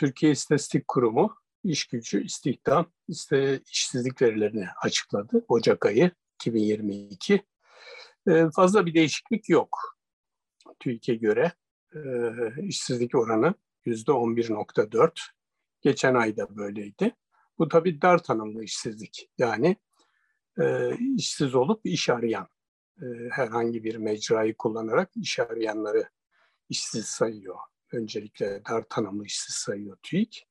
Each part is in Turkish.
Türkiye İstatistik Kurumu iş gücü, istihdam, işte işsizlik verilerini açıkladı Ocak ayı 2022. Ee, fazla bir değişiklik yok. TÜİK'e göre e, işsizlik oranı yüzde 11.4. Geçen ayda böyleydi. Bu tabii dar tanımlı işsizlik. Yani e, işsiz olup iş arayan, herhangi bir mecrayı kullanarak iş arayanları işsiz sayıyor. Öncelikle dar tanımlı işsiz sayıyor TÜİK.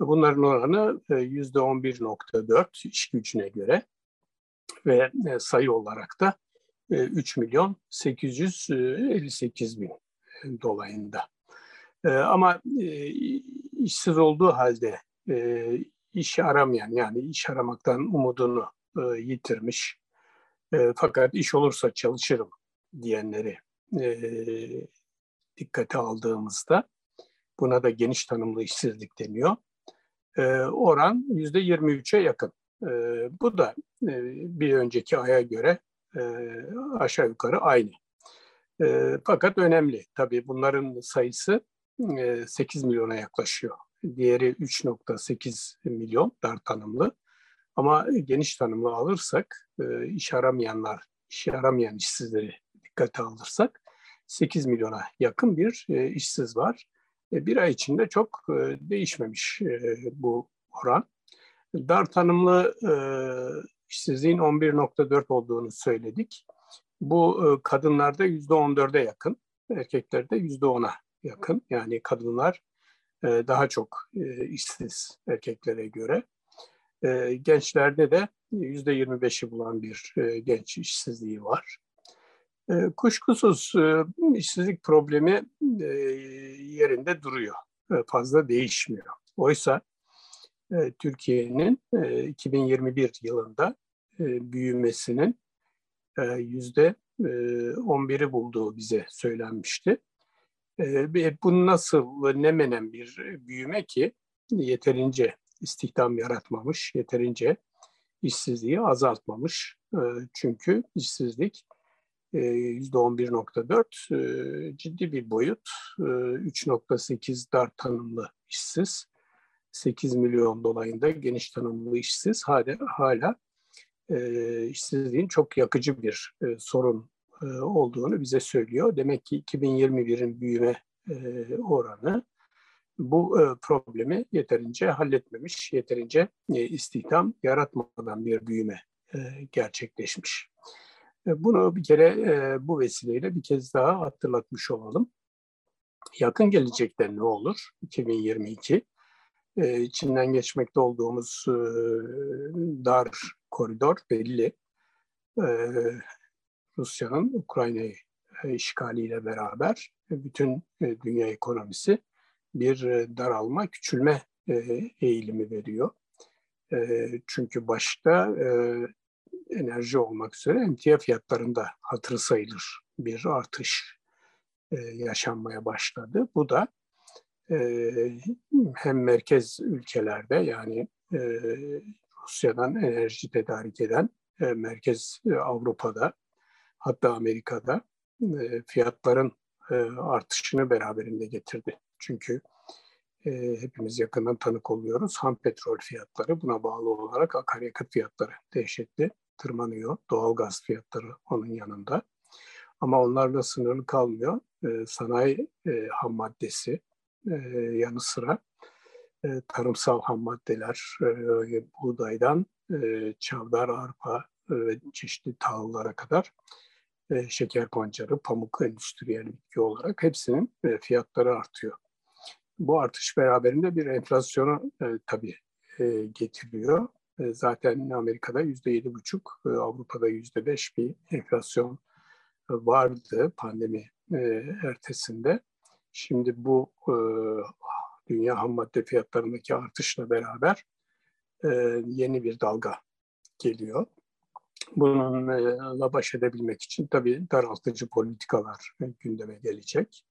Bunların oranı e, yüzde 11.4 iş gücüne göre ve e, sayı olarak da 3 e, milyon 858 bin dolayında. Ama işsiz olduğu halde iş aramayan yani iş aramaktan umudunu yitirmiş fakat iş olursa çalışırım diyenleri dikkate aldığımızda buna da geniş tanımlı işsizlik deniyor e, oran yüzde 23'e yakın. E, bu da e, bir önceki aya göre e, aşağı yukarı aynı. E, fakat önemli. Tabii bunların sayısı e, 8 milyona yaklaşıyor. Diğeri 3.8 milyon dar tanımlı. Ama geniş tanımlı alırsak, e, iş aramayanlar, iş aramayan işsizleri dikkate alırsak 8 milyona yakın bir e, işsiz var. E, bir ay içinde çok e, değişmemiş e, bu oran. Dar tanımlı işsizliğin 11.4 olduğunu söyledik. Bu kadınlarda %14'e yakın, erkeklerde %10'a yakın. Yani kadınlar daha çok işsiz erkeklere göre. Gençlerde de %25'i bulan bir genç işsizliği var. E, kuşkusuz e, işsizlik problemi e, yerinde duruyor. Fazla değişmiyor. Oysa Türkiye'nin 2021 yılında büyümesinin yüzde 11'i bulduğu bize söylenmişti. Bu nasıl ne menen bir büyüme ki yeterince istihdam yaratmamış, yeterince işsizliği azaltmamış. Çünkü işsizlik %11.4 ee, ciddi bir boyut. 3.8 ee, dar tanımlı işsiz, 8 milyon dolayında geniş tanımlı işsiz hala, hala işsizliğin çok yakıcı bir sorun olduğunu bize söylüyor. Demek ki 2021'in büyüme oranı bu problemi yeterince halletmemiş, yeterince istihdam yaratmadan bir büyüme gerçekleşmiş. E, bunu bir kere e, bu vesileyle bir kez daha hatırlatmış olalım. Yakın gelecekte ne olur? 2022 e, içinden geçmekte olduğumuz dar koridor belli. Rusya'nın Ukrayna'yı işgaliyle beraber bütün dünya ekonomisi bir daralma, küçülme eğilimi veriyor. Çünkü başta enerji olmak üzere emtia fiyatlarında hatırı sayılır bir artış e, yaşanmaya başladı. Bu da e, hem merkez ülkelerde yani e, Rusya'dan enerji tedarik eden e, merkez e, Avrupa'da hatta Amerika'da e, fiyatların e, artışını beraberinde getirdi. Çünkü e, hepimiz yakından tanık oluyoruz. Ham petrol fiyatları buna bağlı olarak akaryakıt fiyatları dehşetli tırmanıyor. Doğal gaz fiyatları onun yanında. Ama onlarla sınırlı kalmıyor. E, sanayi e, ham maddesi e, yanı sıra e, tarımsal ham maddeler e, buğdaydan e, çavdar, arpa e, ve çeşitli tahıllara kadar e, şeker pancarı, pamuk endüstriyel bitki olarak hepsinin e, fiyatları artıyor. Bu artış beraberinde bir enflasyonu e, tabii e, getiriyor. E, zaten Amerika'da yüzde yedi buçuk, e, Avrupa'da yüzde beş bir enflasyon e, vardı pandemi ertesinde. Şimdi bu dünya ham madde fiyatlarındaki artışla beraber yeni bir dalga geliyor. Bununla baş edebilmek için tabii daraltıcı politikalar gündeme gelecek.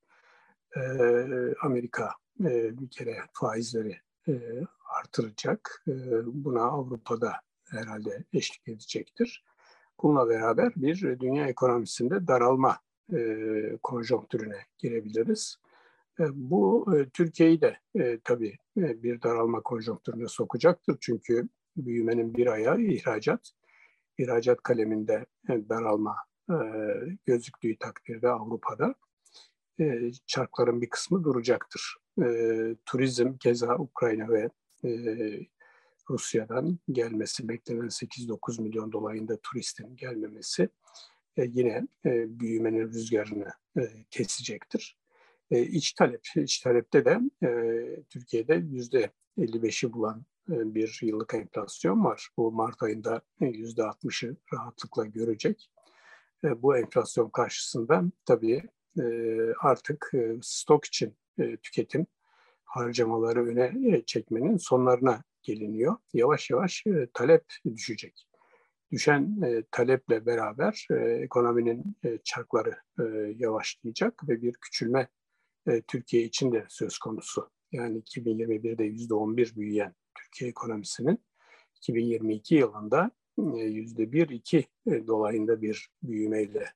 Amerika bir kere faizleri artıracak. Ee, buna Avrupa'da herhalde eşlik edecektir. Bununla beraber bir dünya ekonomisinde daralma e, konjonktürüne girebiliriz. Bu Türkiye'yi de tabii bir daralma konjonktürüne sokacaktır. Çünkü büyümenin bir ayağı ihracat. İhracat kaleminde daralma gözüktüğü takdirde Avrupa'da çarkların bir kısmı duracaktır. Turizm keza Ukrayna ve Rusya'dan gelmesi, beklenen 8-9 milyon dolayında turistin gelmemesi yine büyümenin rüzgarını kesecektir. E, iç talep, iç talepte de e, Türkiye'de yüzde 55'i bulan e, bir yıllık enflasyon var. Bu Mart ayında yüzde 60'ı rahatlıkla görecek. E, bu enflasyon karşısında tabii e, artık e, stok için e, tüketim harcamaları öne e, çekmenin sonlarına geliniyor. Yavaş yavaş e, talep düşecek. Düşen e, taleple beraber ekonominin çarkları yavaşlayacak ve bir küçülme Türkiye için de söz konusu. Yani 2021'de %11 büyüyen Türkiye ekonomisinin 2022 yılında %1-2 e, e, dolayında bir büyümeyle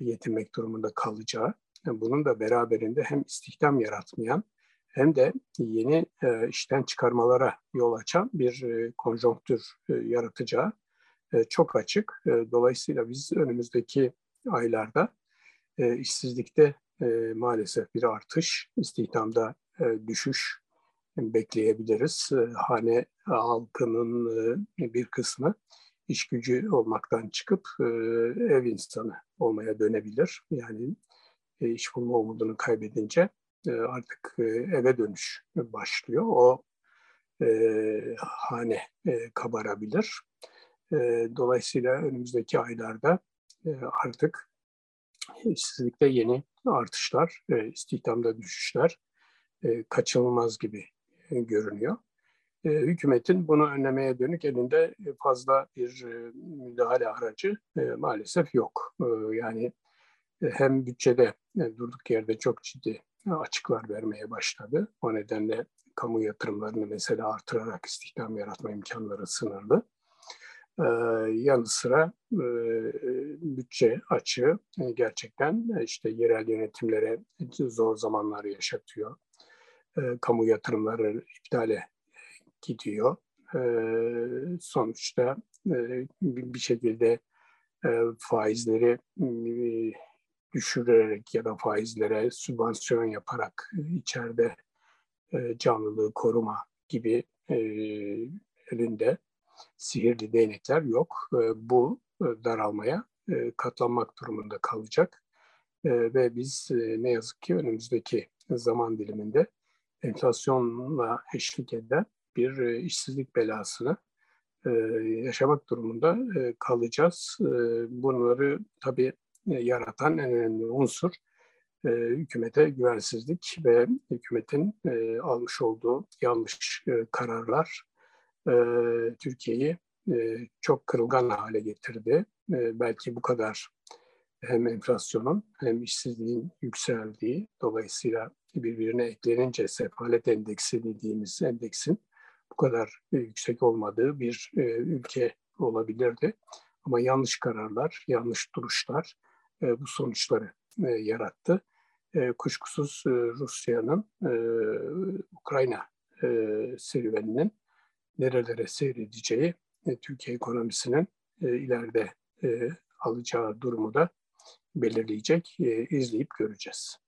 yetinmek durumunda kalacağı, bunun da beraberinde hem istihdam yaratmayan hem de yeni işten çıkarmalara yol açan bir konjonktür yaratacağı çok açık. Dolayısıyla biz önümüzdeki aylarda işsizlikte e, maalesef bir artış, istihdamda e, düşüş bekleyebiliriz. E, hane halkının e, bir kısmı iş gücü olmaktan çıkıp e, ev insanı olmaya dönebilir. Yani e, iş bulma umudunu kaybedince e, artık e, eve dönüş başlıyor. O e, hane e, kabarabilir. E, dolayısıyla önümüzdeki aylarda e, artık işsizlikte yeni artışlar, e, istihdamda düşüşler e, kaçınılmaz gibi e, görünüyor. E, hükümetin bunu önlemeye dönük elinde fazla bir e, müdahale aracı e, maalesef yok. E, yani e, hem bütçede e, durduk yerde çok ciddi açıklar vermeye başladı. O nedenle kamu yatırımlarını mesela artırarak istihdam yaratma imkanları sınırlı. Ee, yanı sıra e, bütçe açığı e, gerçekten e, işte yerel yönetimlere zor zamanlar yaşatıyor. E, kamu yatırımları iptale gidiyor. E, sonuçta e, bir şekilde e, faizleri e, düşürerek ya da faizlere sübvansiyon yaparak içeride e, canlılığı koruma gibi e, elinde sihirli değnekler yok. Bu e, daralmaya e, katlanmak durumunda kalacak. E, ve biz ne yazık ki önümüzdeki zaman diliminde enflasyonla eşlik eden bir işsizlik belasını yaşamak durumunda kalacağız. Bunları tabii yaratan en önemli unsur hükümete güvensizlik ve hükümetin almış olduğu yanlış kararlar e, Türkiye'yi e, çok kırılgan hale getirdi. E, belki bu kadar hem enflasyonun hem işsizliğin yükseldiği, dolayısıyla birbirine eklenince sefalet endeksi dediğimiz endeksin bu kadar yüksek olmadığı bir e, ülke olabilirdi. Ama yanlış kararlar, yanlış duruşlar e, bu sonuçları e, yarattı. E, kuşkusuz e, Rusya'nın e, Ukrayna e, serüveninin nerelere seyredeceği e, Türkiye ekonomisinin e, ileride e, alacağı durumu da belirleyecek, e, izleyip göreceğiz.